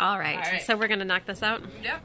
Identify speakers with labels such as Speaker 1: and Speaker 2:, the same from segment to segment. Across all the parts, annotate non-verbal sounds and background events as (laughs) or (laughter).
Speaker 1: All right.
Speaker 2: All right.
Speaker 1: So we're going to knock this out.
Speaker 2: Yep.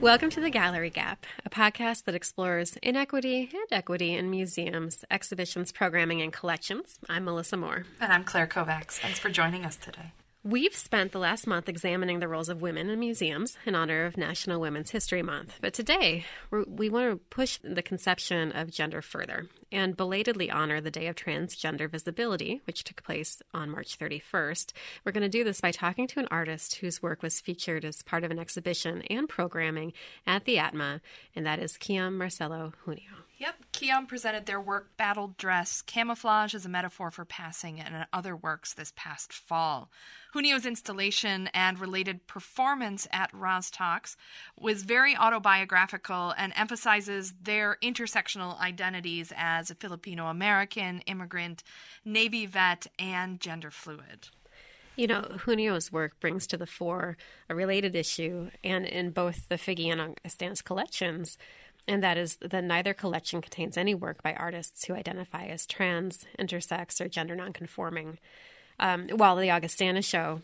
Speaker 1: Welcome to the Gallery Gap, a podcast that explores inequity and equity in museums, exhibitions, programming, and collections. I'm Melissa Moore.
Speaker 2: And I'm Claire Kovacs. Thanks for joining us today.
Speaker 1: We've spent the last month examining the roles of women in museums in honor of National Women's History Month. But today, we're, want to push the conception of gender further and belatedly honor the Day of Transgender Visibility, which took place on March 31st. We're going to do this by talking to an artist whose work was featured as part of an exhibition and programming at the ATMA, and that is Kiam Marcelo Junio.
Speaker 2: Yep. Kiam presented their work Battle Dress, Camouflage as a Metaphor for Passing, and other works this past fall. Junio's installation and related performance at Rostox was very autobiographical and emphasizes their intersectional identities as a Filipino American, immigrant, Navy vet, and gender fluid.
Speaker 1: You know, Junio's work brings to the fore a related issue, and in both the Figge and Augustana's collections, and that is that neither collection contains any work by artists who identify as trans, intersex, or gender nonconforming. Um, while the Augustana show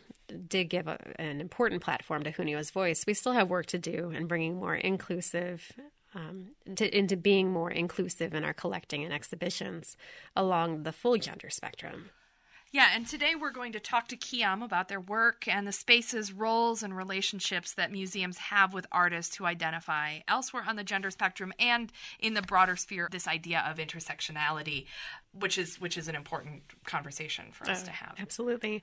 Speaker 1: did give a, an important platform to Junio's voice, we still have work to do in bringing more inclusive um, to, into being more inclusive in our collecting and exhibitions along the full gender spectrum.
Speaker 2: Yeah, and today we're going to talk to Kiam about their work and the spaces, roles, and relationships that museums have with artists who identify elsewhere on the gender spectrum and in the broader sphere this idea of intersectionality, which is which is an important conversation for us
Speaker 1: Oh,
Speaker 2: to have.
Speaker 1: Absolutely.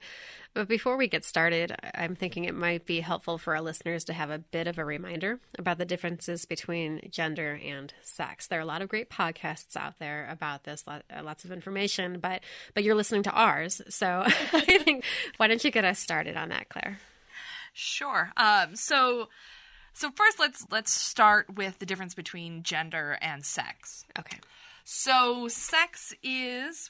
Speaker 1: But before we get started, I'm thinking it might be helpful for our listeners to have a bit of a reminder about the differences between gender and sex. There are a lot of great podcasts out there about this, uh, lots of information, but but you're listening to ours, so (laughs) I think why don't you get us started on that, Claire?
Speaker 2: Sure. Um, so so first let's let's start with the difference between gender and sex.
Speaker 1: Okay.
Speaker 2: So, sex is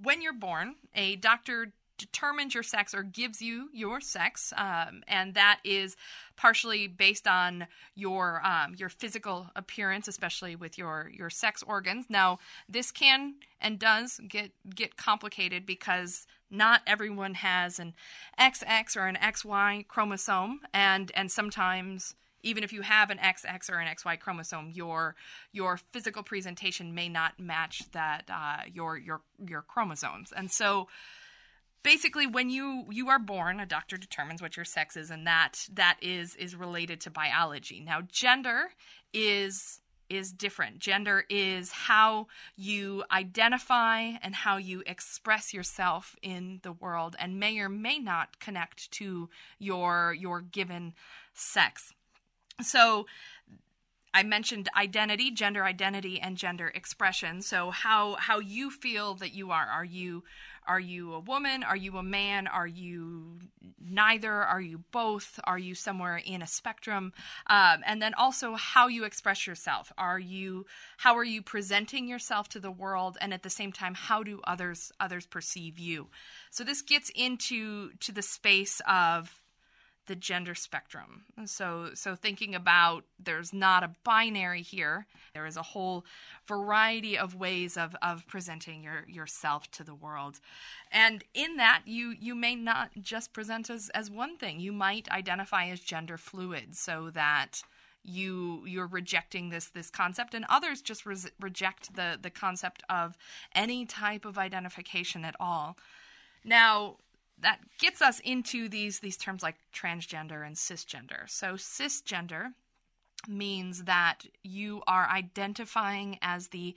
Speaker 2: when you're born, a doctor determines your sex or gives you your sex, um, and that is partially based on your um, your physical appearance, especially with your your sex organs. Now, this can and does get get complicated because not everyone has an XX or an XY chromosome, and and sometimes even if you have an XX or an XY chromosome, your your physical presentation may not match that uh, your your your chromosomes, and so basically when you you are born a doctor determines what your sex is and that that is is related to biology. Now gender is is different. Gender is how you identify and how you express yourself in the world and may or may not connect to your your given sex so I mentioned identity, gender identity, and gender expression. So how how you feel that you are? Are you are you a woman? Are you a man? Are you neither? Are you both? Are you somewhere in a spectrum? Um, and then also how you express yourself. Are you how are you presenting yourself to the world? And at the same time, how do others others perceive you? So this gets into to the space of the gender spectrum. So so thinking about there's not a binary here. There is a whole variety of ways of, of presenting your yourself to the world. And in that you you may not just present as, as one thing. You might identify as gender fluid so that you you're rejecting this this concept and others just res- reject the the concept of any type of identification at all. Now, that gets us into these these terms like transgender and cisgender. So cisgender means that you are identifying as the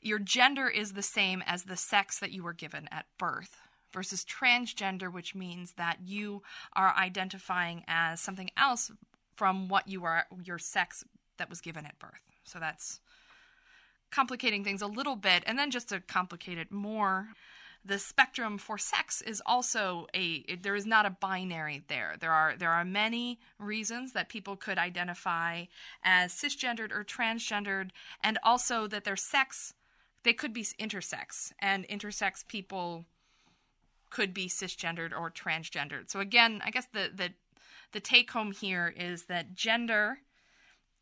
Speaker 2: your gender is the same as the sex that you were given at birth versus transgender which means that you are identifying as something else from what you are your sex that was given at birth. So that's complicating things a little bit and then just to complicate it more the spectrum for sex is also a it, there is not a binary there. There are there are many reasons that people could identify as cisgendered or transgendered and also that their sex they could be intersex and intersex people could be cisgendered or transgendered. So again i guess the the the take home here is that gender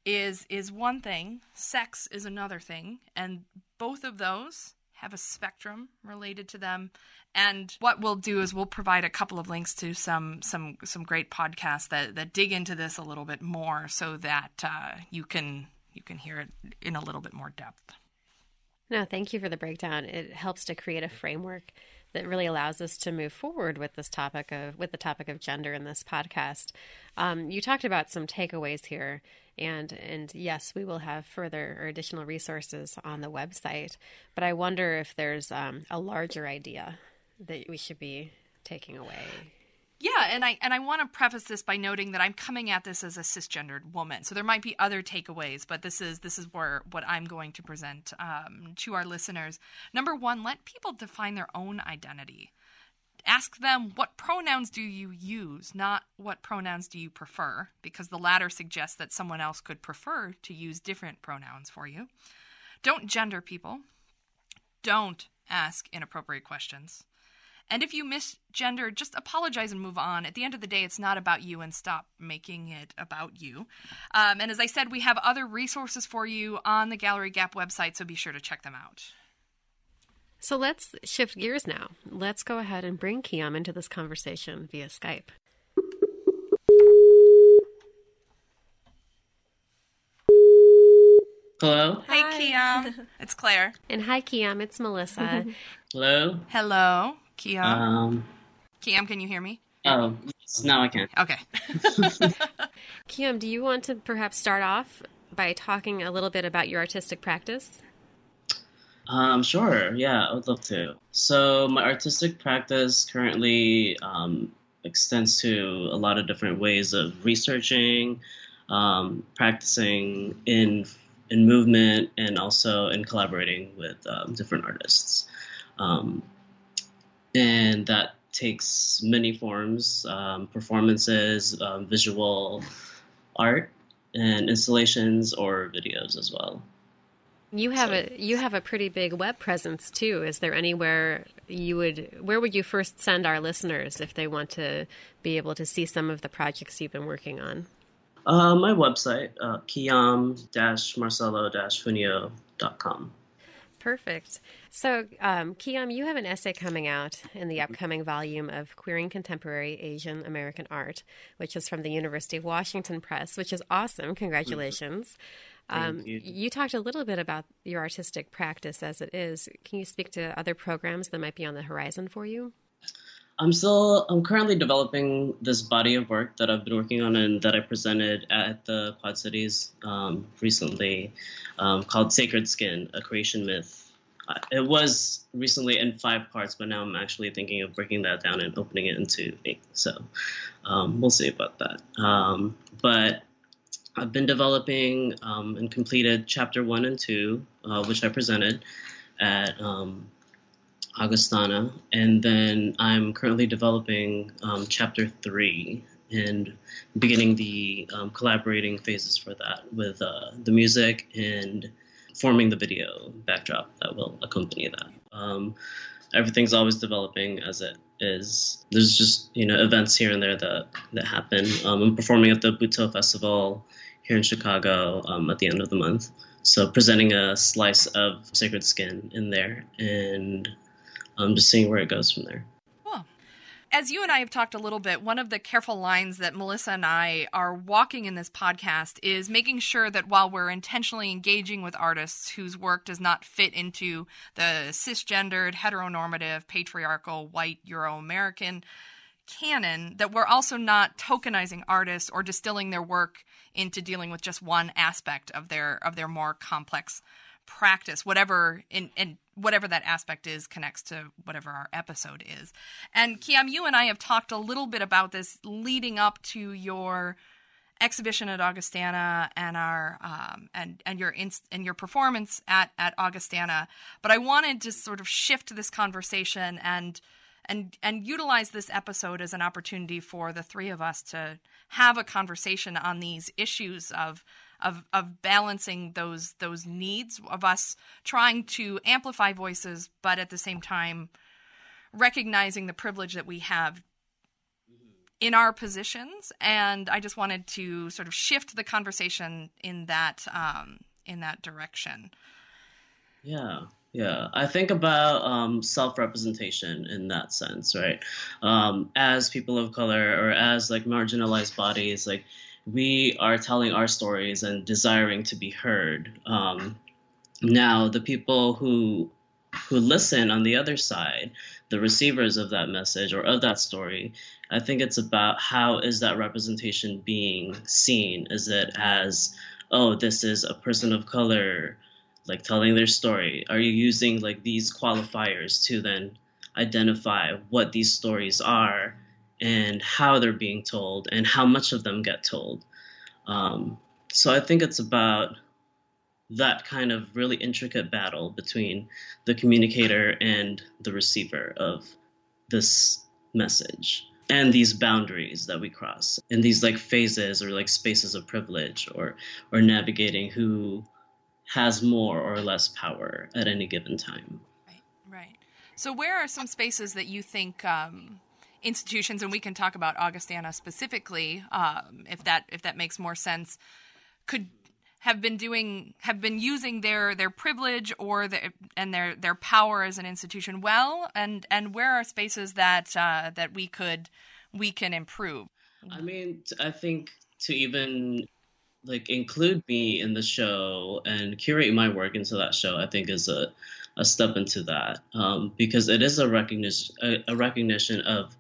Speaker 2: is is one thing sex is another thing and both of those have a spectrum related to them. And what we'll do is we'll provide a couple of links to some some some great podcasts that that dig into this a little bit more, so that uh, you can you can hear it in a little bit more depth.
Speaker 1: No, thank you for the breakdown. It helps to create a framework that really allows us to move forward with this topic of with the topic of gender in this podcast. Um, you talked about some takeaways here, and and yes, we will have further or additional resources on the website. But I wonder if there's um, a larger idea that we should be taking away.
Speaker 2: Yeah, and I and I want to preface this by noting that I'm coming at this as a cisgendered woman, so there might be other takeaways, but this is this is where what I'm going to present um, to our listeners. Number one, let people define their own identity. Ask them what pronouns do you use, not what pronouns do you prefer, because the latter suggests that someone else could prefer to use different pronouns for you. Don't gender people. Don't ask inappropriate questions. And if you misgender, just apologize and move on. At the end of the day, it's not about you and stop making it about you. Um, and as I said, we have other resources for you on the Gallery Gap website, so be sure to check them out.
Speaker 1: So let's shift gears now. Let's go ahead and bring Kiam into this conversation via Skype.
Speaker 3: Hello.
Speaker 2: Hi, Kiam. (laughs) It's Claire.
Speaker 1: And hi, Kiam. It's Melissa.
Speaker 3: Hello.
Speaker 2: Hello, Kiam.
Speaker 3: Um.
Speaker 2: Kiam, can you hear me?
Speaker 3: Oh, yes, now I can.
Speaker 2: Okay. (laughs)
Speaker 1: Kiam, do you want to perhaps start off by talking a little bit about your artistic practice?
Speaker 3: Um, sure. Yeah, I would love to. So my artistic practice currently um, extends to a lot of different ways of researching, um, practicing in in movement, and also in collaborating with um, different artists. Um, and that takes many forms: um, performances, um, visual art, and installations or videos as well.
Speaker 1: You have a you have a pretty big web presence too. Is there anywhere you would where would you first send our listeners if they want to be able to see some of the projects you've been working on?
Speaker 3: Uh, my website, uh, kiam-marcelo-junio.com.
Speaker 1: Perfect. So, um, Kiam, you have an essay coming out in the upcoming volume of Queering Contemporary Asian American Art, which is from the University of Washington Press, which is awesome. Congratulations. Um,
Speaker 3: you.
Speaker 1: you talked a little bit about your artistic practice as it is. Can you speak to other programs that might be on the horizon for you?
Speaker 3: I'm still, I'm currently developing this body of work that I've been working on and that I presented at the Quad Cities um, recently um, called Sacred Skin, a creation myth. Uh, It was recently in five parts, but now I'm actually thinking of breaking that down and opening it into eight. So um, we'll see about that. Um, but I've been developing um, and completed chapter one and two, uh, which I presented at Augustana, and then I'm currently developing um, chapter three and beginning the um, collaborating phases for that with uh, the music and forming the video backdrop that will accompany that. Um, everything's always developing as it is. There's just you know events here and there that that happen. Um, I'm performing at the Butoh Festival here in Chicago um, at the end of the month. So presenting a slice of Sacred Skin in there and um, just seeing where it goes from there.
Speaker 2: As you and I have talked a little bit, one of the careful lines that Melissa and I are walking in this podcast is making sure that while we're intentionally engaging with artists whose work does not fit into the cisgendered, heteronormative, patriarchal, white, Euro American canon, that we're also not tokenizing artists or distilling their work into dealing with just one aspect of their of their more complex practice, whatever in, in whatever that aspect is connects to whatever our episode is. And Kiam, you and I have talked a little bit about this leading up to your exhibition at Augustana and our um, and and your inst- and your performance at at Augustana. But I wanted to sort of shift this conversation and and and utilize this episode as an opportunity for the three of us to have a conversation on these issues of of of balancing those those needs of us trying to amplify voices, but at the same time recognizing the privilege that we have in our positions. And I just wanted to sort of shift the conversation in that um, in that direction.
Speaker 3: Yeah. Yeah, I think about um, self representation in that sense, right? Um, as people of color or as like marginalized bodies, like we are telling our stories and desiring to be heard. Um, now, the people who who listen on the other side, the receivers of that message or of that story, I think it's about how is that representation being seen? Is it as, oh, this is a person of color? like telling their story? Are you using like these qualifiers to then identify what these stories are and how they're being told and how much of them get told? Um, so I think it's about that kind of really intricate battle between the communicator and the receiver of this message and these boundaries that we cross and these like phases or like spaces of privilege or or navigating who has more or less power at any given time.
Speaker 2: Right, right. So, where are some spaces that you think um, institutions, and we can talk about Augustana specifically, um, if that if that makes more sense, could have been doing have been using their their privilege or their and their their power as an institution well, and and where are spaces that uh, that we could we can improve?
Speaker 3: I mean, I think to even like include me in the show and curate my work into that show, I think is a, a step into that um, because it is a recognition a, a, recognition of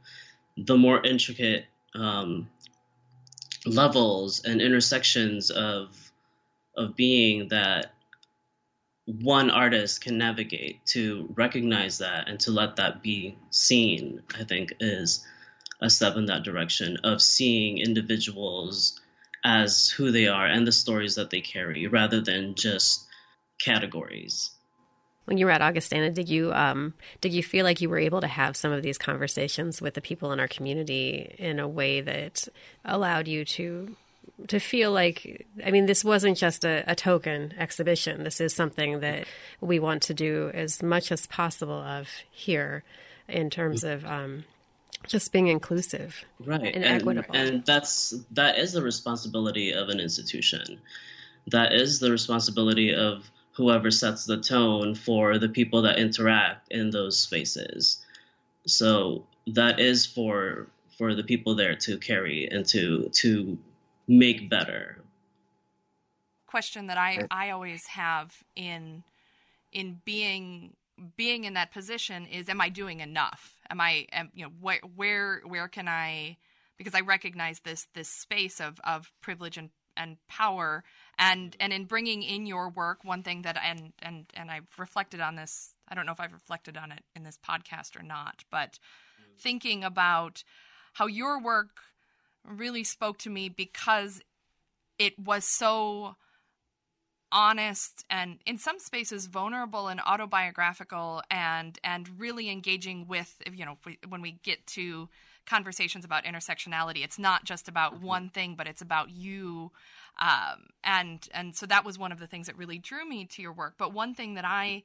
Speaker 3: the more intricate um, levels and intersections of of being that one artist can navigate to recognize that and to let that be seen i think is a step in that direction of seeing individuals as who they are and the stories that they carry rather than just categories.
Speaker 1: When you were at Augustana, did you um, did you feel like you were able to have some of these conversations with the people in our community in a way that allowed you to to feel like I mean this wasn't just a, a token exhibition. This is something that we want to do as much as possible of here in terms of um, just being inclusive
Speaker 3: right
Speaker 1: and,
Speaker 3: and,
Speaker 1: equitable
Speaker 3: and that's that is the responsibility of an institution that is the responsibility of whoever sets the tone for the people that interact in those spaces. So that is for for the people there to carry and to to make better.
Speaker 2: Question that i i always have in in being being in that position is am i doing enough? Am i am, you know where where where can i because i recognize this this space of of privilege and and power and and in bringing in your work one thing that and and and I've reflected on this I don't know if I've reflected on it in this podcast or not but mm. thinking about how your work really spoke to me because it was so honest and in some spaces vulnerable and autobiographical and and really engaging with you know we, when we get to conversations about intersectionality it's not just about mm-hmm. one thing but it's about you um, and and so that was one of the things that really drew me to your work but one thing that i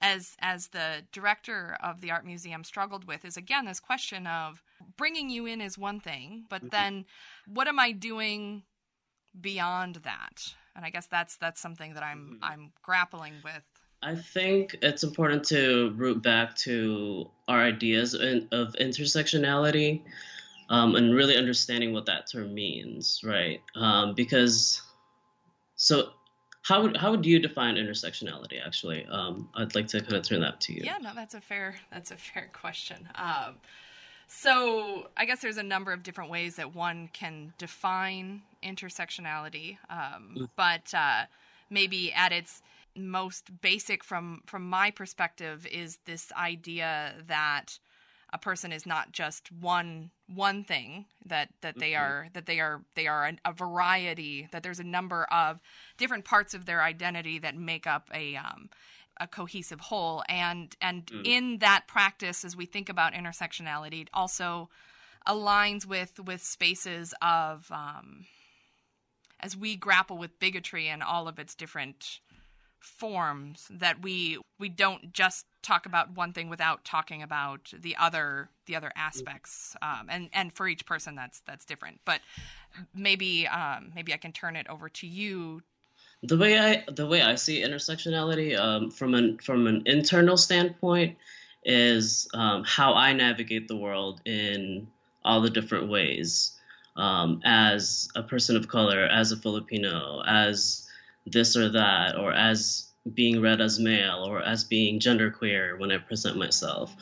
Speaker 2: as as the director of the art museum struggled with is again this question of bringing you in is one thing but mm-hmm. then what am i doing beyond that and I guess that's that's something that I'm mm-hmm. I'm grappling with.
Speaker 3: I think it's important to root back to our ideas in, of intersectionality um, and really understanding what that term means, right? Um, because so how would how would you define intersectionality? Actually, um, I'd like to kind of turn that to you.
Speaker 2: Yeah, no, that's a fair that's a fair question. Um, so I guess there's a number of different ways that one can define intersectionality, um, mm. but uh, maybe at its most basic from from my perspective is this idea that a person is not just one one thing that that they mm-hmm. are that they are they are a, a, variety that there's a number of different parts of their identity that make up a um, a cohesive whole and and mm. in that practice as we think about intersectionality it also aligns with with spaces of um, as we grapple with bigotry and all of its different forms that we we don't just talk about one thing without talking about the other the other aspects um, and and for each person that's that's different. But maybe um, maybe I can turn it over to you.
Speaker 3: The way I the way I see intersectionality um, from an from an internal standpoint is um, how I navigate the world in all the different ways. Um, as a person of color, as a Filipino, as this or that, or as being read as male, or as being genderqueer when I present myself.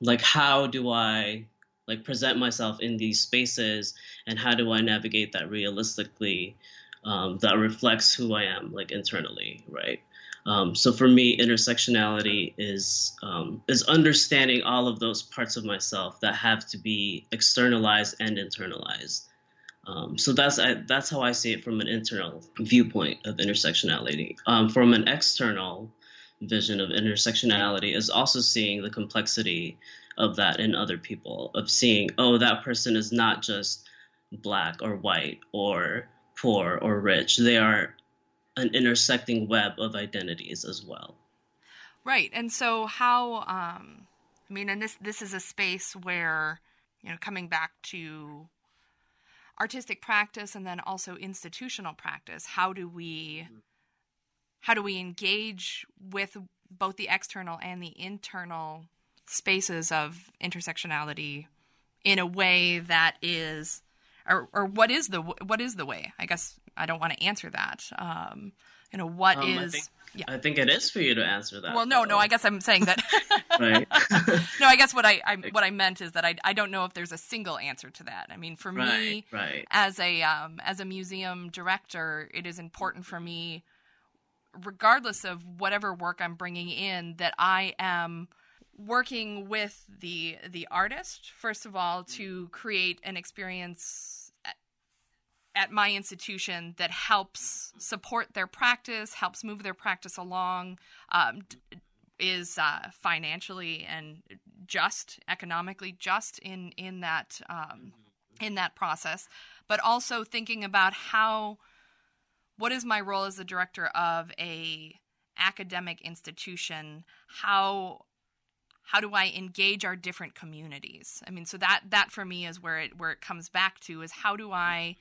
Speaker 3: Like, how do I like present myself in these spaces, and how do I navigate that realistically? Um, that reflects who I am, like internally, right? Um, so for me, intersectionality is um, is understanding all of those parts of myself that have to be externalized and internalized. Um, so that's I, that's how I see it from an internal viewpoint of intersectionality. Um, from an external vision of intersectionality is also seeing the complexity of that in other people, of seeing oh that person is not just black or white or poor or rich. They are an intersecting web of identities as well.
Speaker 2: Right. And so how um I mean and this this is a space where you know coming back to artistic practice and then also institutional practice. How do we how do we engage with both the external and the internal spaces of intersectionality in a way that is or or what is the what is the way? I guess I don't want to answer that. Um, you know, what um, is?
Speaker 3: I think, yeah. I think it is for you to answer that.
Speaker 2: Well, no, though. no. I guess I'm saying that. (laughs) right. (laughs) no, I guess what I, I, what I meant is that I I don't know if there's a single answer to that. I mean, for
Speaker 3: right,
Speaker 2: me,
Speaker 3: right.
Speaker 2: as a um, as a museum director, it is important for me, regardless of whatever work I'm bringing in, that I am working with the the artist first of all to create an experience at my institution that helps support their practice, helps move their practice along, um, is uh, financially and just, economically just in in that um, in that process, but also thinking about how what is my role as the director of a academic institution? How how do i engage our different communities? I mean so that that for me is where it where it comes back to is how do i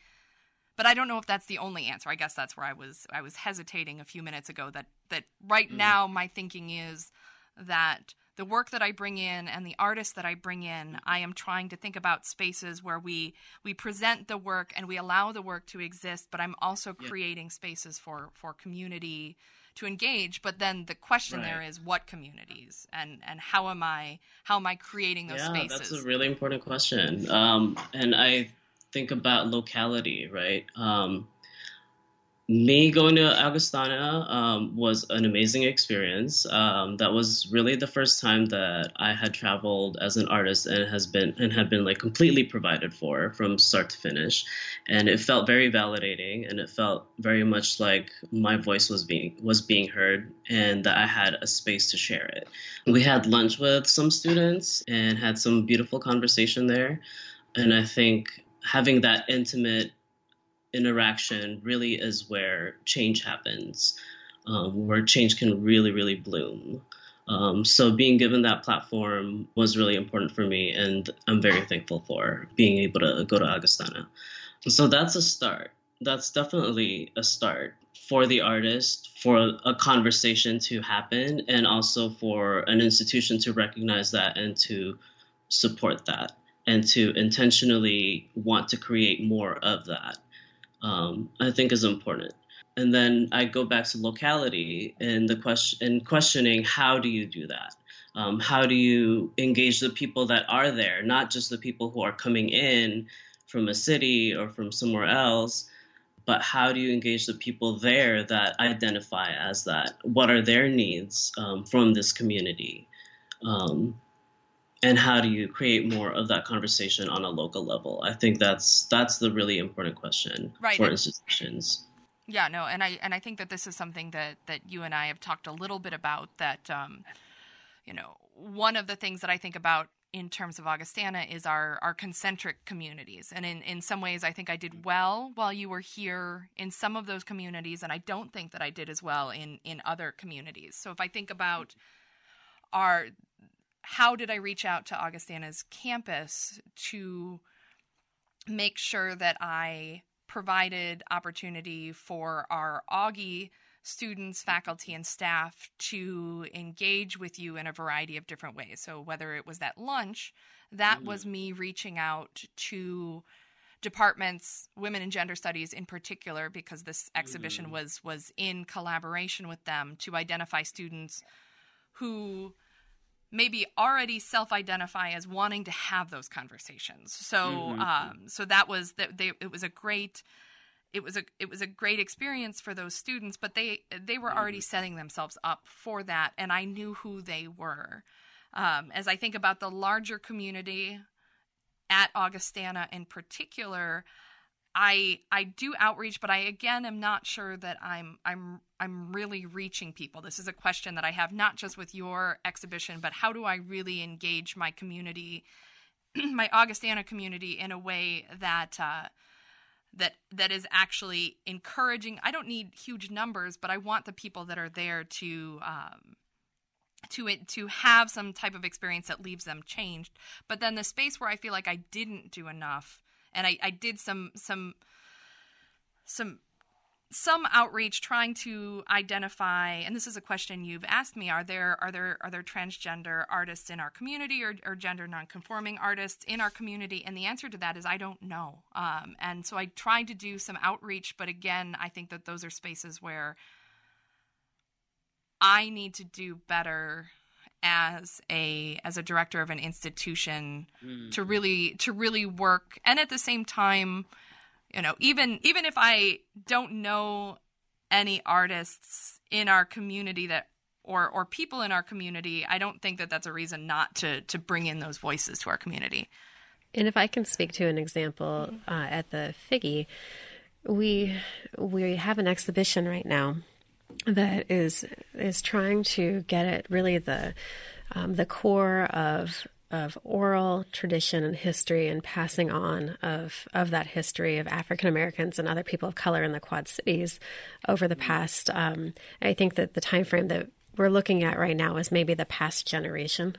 Speaker 2: but I don't know if that's the only answer. I guess that's where I was I was hesitating a few minutes ago that that right mm. now my thinking is that the work that I bring in and the artists that I bring in, I am trying to think about spaces where we we present the work and we allow the work to exist, but I'm also yeah. creating spaces for for community to engage. But then the question right. there is what communities and and how am I how am I creating those
Speaker 3: yeah,
Speaker 2: spaces?
Speaker 3: That's a really important question. Um, and I think about locality, right? Um, me going to Augustana um, was an amazing experience. Um, that was really the first time that I had traveled as an artist and has been and had been like completely provided for from start to finish, and it felt very validating and it felt very much like my voice was being was being heard and that I had a space to share it. We had lunch with some students and had some beautiful conversation there, and I think having that intimate interaction really is where change happens, um, where change can really, really bloom. Um, so being given that platform was really important for me, and I'm very thankful for being able to go to Augustana. So that's a start. That's definitely a start for the artist, for a conversation to happen, and also for an institution to recognize that and to support that and to intentionally want to create more of that, um, I think is important. And then I go back to locality and the question and questioning how do you do that? Um, how do you engage the people that are there, not just the people who are coming in from a city or from somewhere else, but how do you engage the people there that identify as that? What are their needs um, from this community? Um, and how do you create more of that conversation on a local level i think that's that's the really important question
Speaker 2: right.
Speaker 3: for institutions
Speaker 2: yeah no and i and i think that this is something that that you and i have talked a little bit about that um you know one of the things that i think about in terms of Augustana is our our concentric communities. And in, in some ways I think I did well while you were here in some of those communities and I don't think that I did as well in in other communities. So if I think about our how did I reach out to Augustana's campus to make sure that I provided opportunity for our Augie students, faculty, and staff to engage with you in a variety of different ways. So, whether it was that lunch, that mm-hmm. was me reaching out to departments women and gender studies in particular because this exhibition mm-hmm. was was in collaboration with them to identify students who maybe already self-identify as wanting to have those conversations so mm-hmm. um, so that was that they it was a great it was a it was a great experience for those students but they they were already mm-hmm. setting themselves up for that and i knew who they were um, as i think about the larger community at augustana in particular i i do outreach but i again am not sure that i'm i'm i'm really reaching people this is a question that i have not just with your exhibition but how do i really engage my community (clears throat) my augustana community in a way that uh, that that is actually encouraging. I don't need huge numbers, but I want the people that are there to um, to it to have some type of experience that leaves them changed. But then the space where I feel like I didn't do enough, and I, I did some some some some outreach trying to identify and this is a question you've asked me are there are there are there transgender artists in our community or, or gender nonconforming artists in our community? And the answer to that is i don't know. Um, and so i tried to do some outreach but again i think that those are spaces where i need to do better as a as a director of an institution mm. to really to really work and at the same time you know even even if i don't know any artists in our community that or or people in our community i don't think that that's a reason not to to bring in those voices to our community.
Speaker 1: And if i can speak to an example uh, at the Figge we we have an exhibition right now that is is trying to get at really the um, the core of of oral tradition and history and passing on of of that history of African Americans and other people of color in the Quad Cities over the past. Um, I think that the time frame that we're looking at right now is maybe the past generation.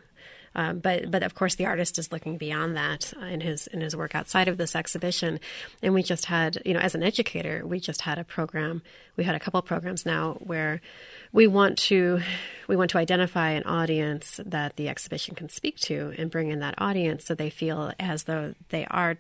Speaker 1: Um, but but of course the artist is looking beyond that in his in his work outside of this exhibition, and we just had you know as an educator we just had a program we had a couple programs now where we want to we want to identify an audience that the exhibition can speak to and bring in that audience so they feel as though they are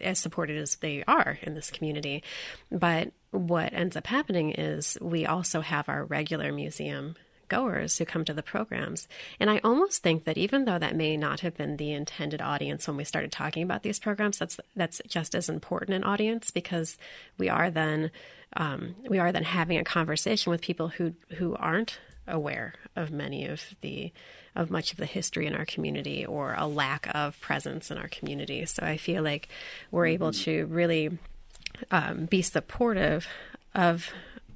Speaker 1: as supported as they are in this community. But what ends up happening is we also have our regular museum goers who come to the programs. And I almost think that even though that may not have been the intended audience when we started talking about these programs, that's that's just as important an audience because we are then um, we are then having a conversation with people who who aren't aware of many of the of much of the history in our community or a lack of presence in our community. So I feel like we're able mm-hmm. to really um, be supportive of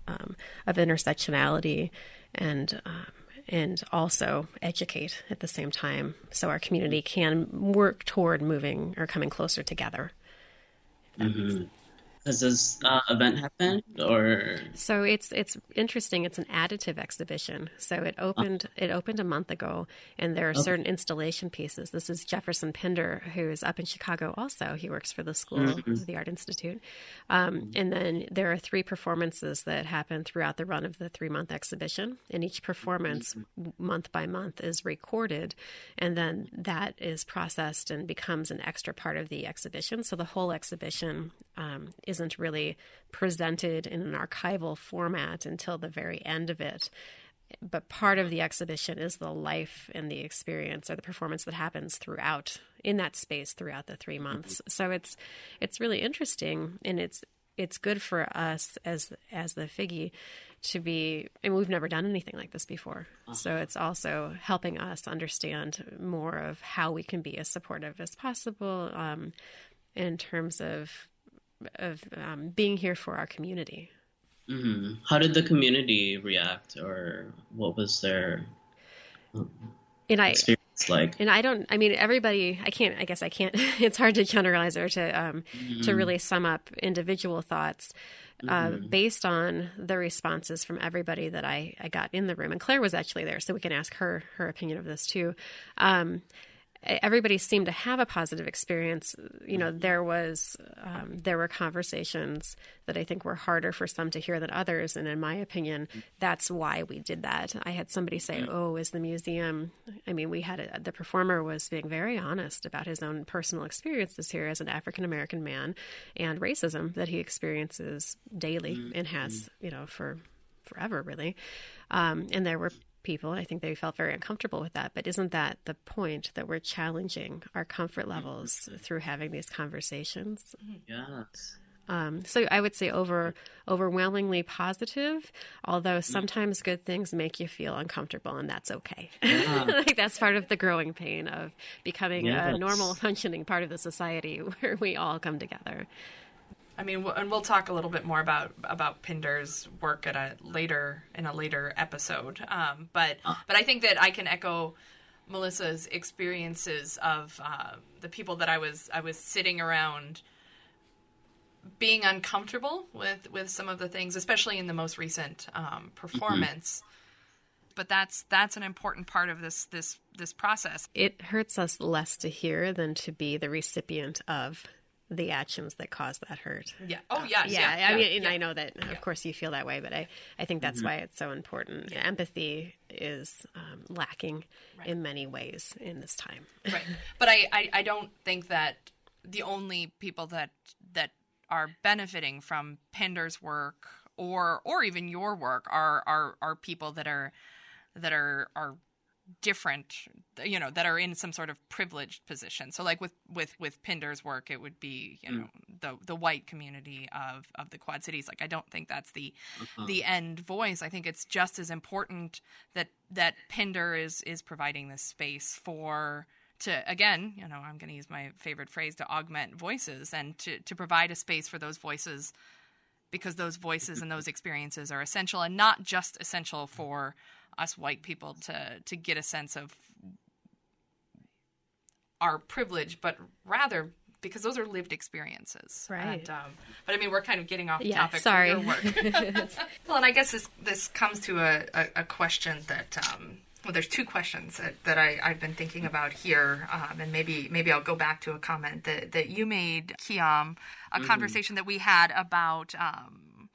Speaker 1: um, of intersectionality and um, and also educate at the same time, so our community can work toward moving or coming closer together.
Speaker 3: Mm-hmm. Has this uh, event happened, or
Speaker 1: so it's it's interesting. It's an additive exhibition. So it opened it opened a month ago, and there are okay. certain installation pieces. This is Jefferson Pinder, who is up in Chicago. Also, he works for the school, mm-hmm. the Art Institute. Um, and then there are three performances that happen throughout the run of the three month exhibition, and each performance, mm-hmm. month by month, is recorded, and then that is processed and becomes an extra part of the exhibition. So the whole exhibition um, isn't really presented in an archival format until the very end of it. But part of the exhibition is the life and the experience or the performance that happens throughout in that space throughout the three months. So it's it's really interesting and it's it's good for us as as the Figge to be and we've never done anything like this before so it's also helping us understand more of how we can be as supportive as possible um, in terms of of um, being here for our community.
Speaker 3: Mm-hmm. How did the community react, or what was their and I, experience like?
Speaker 1: And I don't. I mean, everybody. I can't. I guess I can't. (laughs) It's hard to generalize or to um, mm-hmm. to really sum up individual thoughts. Uh, mm-hmm. based on the responses from everybody that I, I got in the room, and Claire was actually there, so we can ask her her opinion of this too. Um, everybody seemed to have a positive experience. You know, there was um, there were conversations that I think were harder for some to hear than others, and in my opinion, that's why we did that. I had somebody say, mm. "Oh, is the museum?" I mean, we had a, the performer was being very honest about his own personal experiences here as an African American man and racism that he experiences daily mm. and has, mm. you know, for forever really. Um, and there were people. I think they felt very uncomfortable with that. But isn't that the point that we're challenging our comfort mm-hmm. levels through having these conversations? Mm-hmm.
Speaker 3: Yes.
Speaker 1: Um, so I would say over overwhelmingly positive, although mm. sometimes good things make you feel uncomfortable, and that's okay. Yeah. (laughs) like that's part of the growing pain of becoming yes. a normal functioning part of the society (laughs) where we all come together.
Speaker 2: I mean, and we'll talk a little bit more about about Pinder's work at a later in a later episode. Um, but uh. but I think that I can echo Melissa's experiences of uh, the people that I was I was sitting around being uncomfortable with with some of the things, especially in the most recent um, performance. Mm-hmm. But that's that's an important part of this this this process.
Speaker 1: It hurts us less to hear than to be the recipient of the actions that cause that hurt.
Speaker 2: Yeah. Oh, yes.
Speaker 1: Yeah.
Speaker 2: yeah.
Speaker 1: I mean, yeah. I know that, of course, you feel that way, but I, I think that's mm-hmm. why it's so important. Yeah. Empathy is um, lacking right. in many ways in this time.
Speaker 2: right. (laughs) But I, I, I don't think that the only people that that are benefiting from Pinder's work or or even your work are are are people that are that are are different you know that are in some sort of privileged position so like with with with pinder's work it would be you mm. know the the white community of of the quad cities like i don't think that's the uh-huh. the end voice i think it's just as important that that pinder is is providing this space for to again you know i'm going to use my favorite phrase to augment voices and to to provide a space for those voices because those voices and those (laughs) experiences are essential and not just essential for us white people to to get a sense of our privilege, but rather because those are lived experiences.
Speaker 1: Right.
Speaker 2: And, um, but I mean, we're kind of getting off
Speaker 1: yeah,
Speaker 2: topic.
Speaker 1: Sorry. (laughs) (laughs)
Speaker 2: well, and I guess this this comes to a, a, a question that. Um, well, there's two questions that, that I, have been thinking about here, um, and maybe maybe I'll go back to a comment that, that you made, Kiam, a mm-hmm. conversation that we had about, um,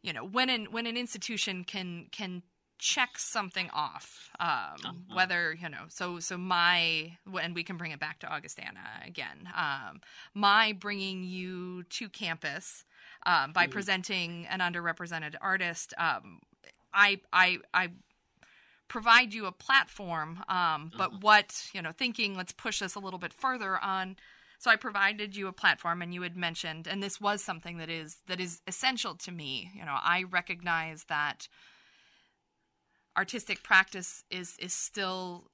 Speaker 2: you know, when an when an institution can can check something off um, uh-huh. whether you know so so my and we can bring it back to augustana again um, my bringing you to campus um, by mm presenting an underrepresented artist um, i i i provide you a platform um, but uh-huh. what you know thinking let's push this a little bit further on so I provided you a platform and you had mentioned and this was something that is that is essential to me you know I recognize that artistic practice is is still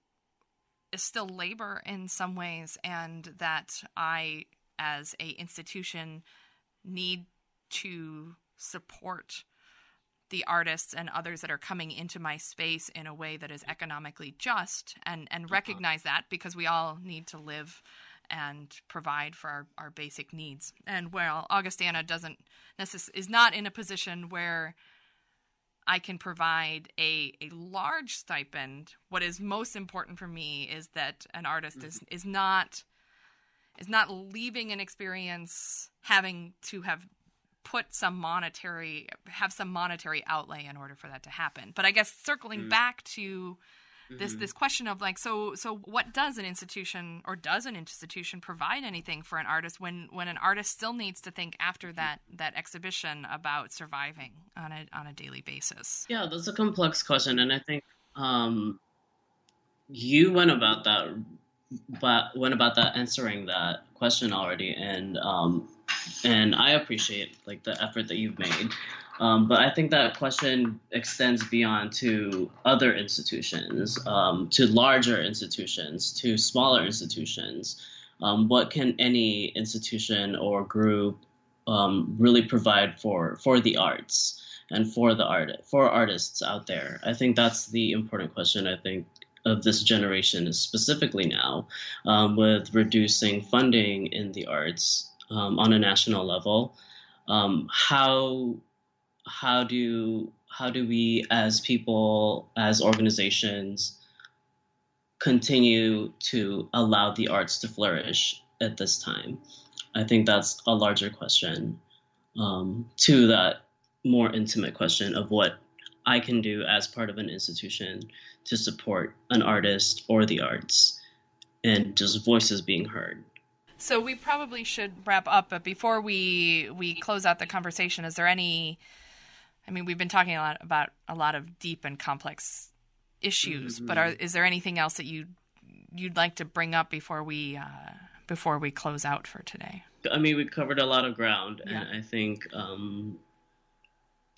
Speaker 2: is still labor in some ways and that I as a institution need to support the artists and others that are coming into my space in a way that is economically just and and uh-huh. recognize that because we all need to live and provide for our, our basic needs and well augustana doesn't necess- is not in a position where I can provide a, a large stipend. What is most important for me is that an artist mm-hmm. is, is not is not leaving an experience having to have put some monetary have some monetary outlay in order for that to happen. But I guess circling mm-hmm. back to this mm-hmm. this question of like so so what does an institution or does an institution provide anything for an artist when when an artist still needs to think after that that exhibition about surviving on a on a daily basis?
Speaker 3: Yeah that's a complex question and i think um you went about that but went about that answering that question already and um and i appreciate like the effort that you've made um, but I think that question extends beyond to other institutions, um, to larger institutions, to smaller institutions. Um, what can any institution or group um, really provide for for the arts and for the art for artists out there? I think that's the important question. I think of this generation specifically now, um, with reducing funding in the arts um, on a national level. how how do how do we as people as organizations continue to allow the arts to flourish at this time? I think that's a larger question um, to that more intimate question of what I can do as part of an institution to support an artist or the arts and just voices being heard.
Speaker 2: So we probably should wrap up, but before we we close out the conversation, is there any? I mean, we've been talking a lot about a lot of deep and complex issues, mm-hmm. but are, is there anything else that you you'd like to bring up before we uh, before we close out for today?
Speaker 3: I mean, we covered a lot of ground, yeah. and I think um,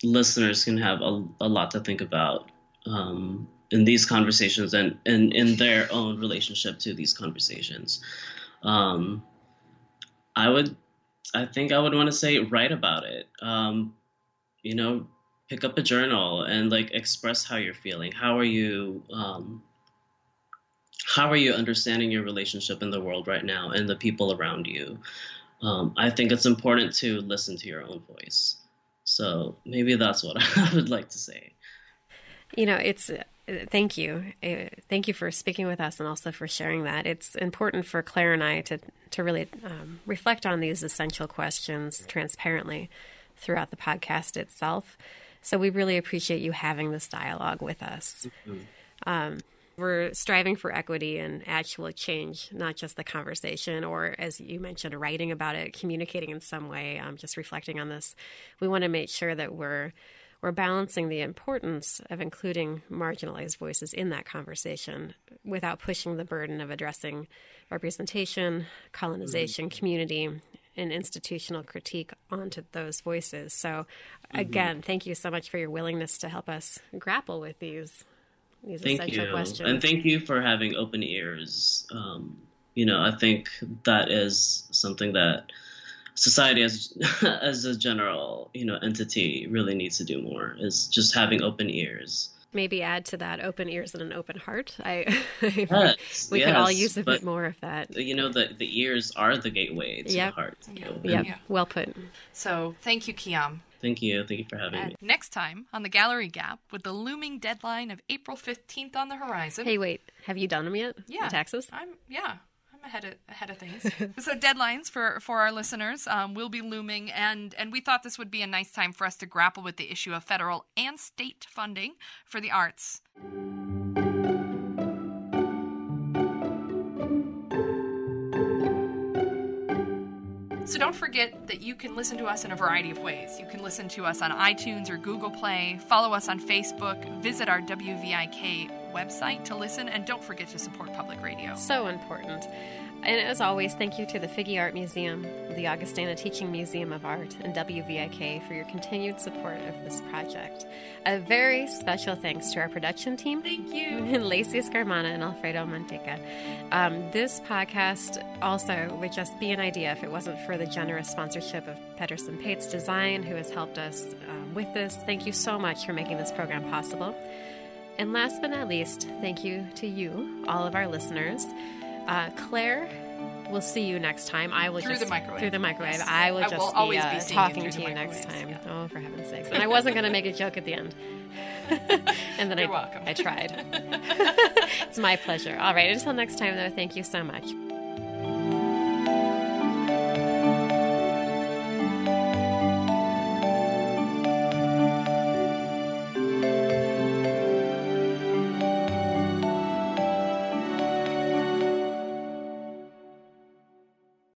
Speaker 3: listeners can have a, a, lot to think about um, in these conversations and, and in their own relationship to these conversations. Um, I would, I think I would want to say write about it. Um, you know, pick up a journal and like express how you're feeling. How are you? Um, how are you understanding your relationship in the world right now and the people around you? Um, I think it's important to listen to your own voice. So maybe that's what (laughs) I would like to say.
Speaker 1: You know, it's thank you, uh, thank you for speaking with us and also for sharing that. It's important for Claire and I to to really um, reflect on these essential questions transparently throughout the podcast itself. So we really appreciate you having this dialogue with us. Mm-hmm. Um, we're striving for equity and actual change, not just the conversation or, as you mentioned, writing about it, communicating in some way, um, just reflecting on this. We want to make sure that we're we're balancing the importance of including marginalized voices in that conversation without pushing the burden of addressing representation, colonization, mm-hmm. community, and institutional critique onto those voices. So, mm-hmm. again, mm-hmm. thank you so much for your willingness to help us grapple with these these
Speaker 3: thank
Speaker 1: essential
Speaker 3: you.
Speaker 1: questions.
Speaker 3: And thank you for having open ears. Um, you know, I think that is something that society as (laughs) as a general you know entity really needs to do more is just having open ears
Speaker 1: maybe add to that open ears and an open heart i (laughs) yes, we yes, could all use a bit more of that
Speaker 3: you know the the ears are the gateway to yep. the heart
Speaker 1: yeah. yep. yeah well put
Speaker 2: so thank you kiam
Speaker 3: Thank you. Thank you for having and me.
Speaker 2: Next time on the Gallery Gap, with the looming deadline of April 15th on the horizon.
Speaker 1: Hey, wait. Have you done them yet?
Speaker 2: Yeah.
Speaker 1: The taxes?
Speaker 2: I'm, yeah ahead of ahead of things. (laughs) so deadlines for for our listeners um, will be looming, and and we thought this would be a nice time for us to grapple with the issue of federal and state funding for the arts. So don't forget that you can listen to us in a variety of ways. You can listen to us on iTunes or Google Play, follow us on Facebook, visit our WVIK website to listen, and don't forget to support public radio.
Speaker 1: So important. And as always, thank you to the Figge Art Museum, the Augustana Teaching Museum of Art, and WVIK for your continued support of this project. A very special thanks to our production team.
Speaker 2: Thank you. (laughs)
Speaker 1: And Lacey Scarmana and Alfredo Manteca. Um, this podcast also would just be an idea if it wasn't for the generous sponsorship of Pedersen Pates Design, who has helped us um, with this. Thank you so much for making this program possible. And last but not least, thank you to you, all of our listeners. Uh, Claire, we'll see you next time. I will
Speaker 2: through
Speaker 1: just
Speaker 2: the microwave.
Speaker 1: through the microwave. Yes. I will
Speaker 2: I
Speaker 1: just
Speaker 2: will
Speaker 1: be,
Speaker 2: uh,
Speaker 1: be talking to you next time. Yeah. Oh, for heaven's sakes! And I wasn't going to make a joke at the end. (laughs) and then
Speaker 2: You're
Speaker 1: I,
Speaker 2: welcome.
Speaker 1: I tried. (laughs) (laughs) it's my pleasure. All right. Until next time, though. Thank you so much.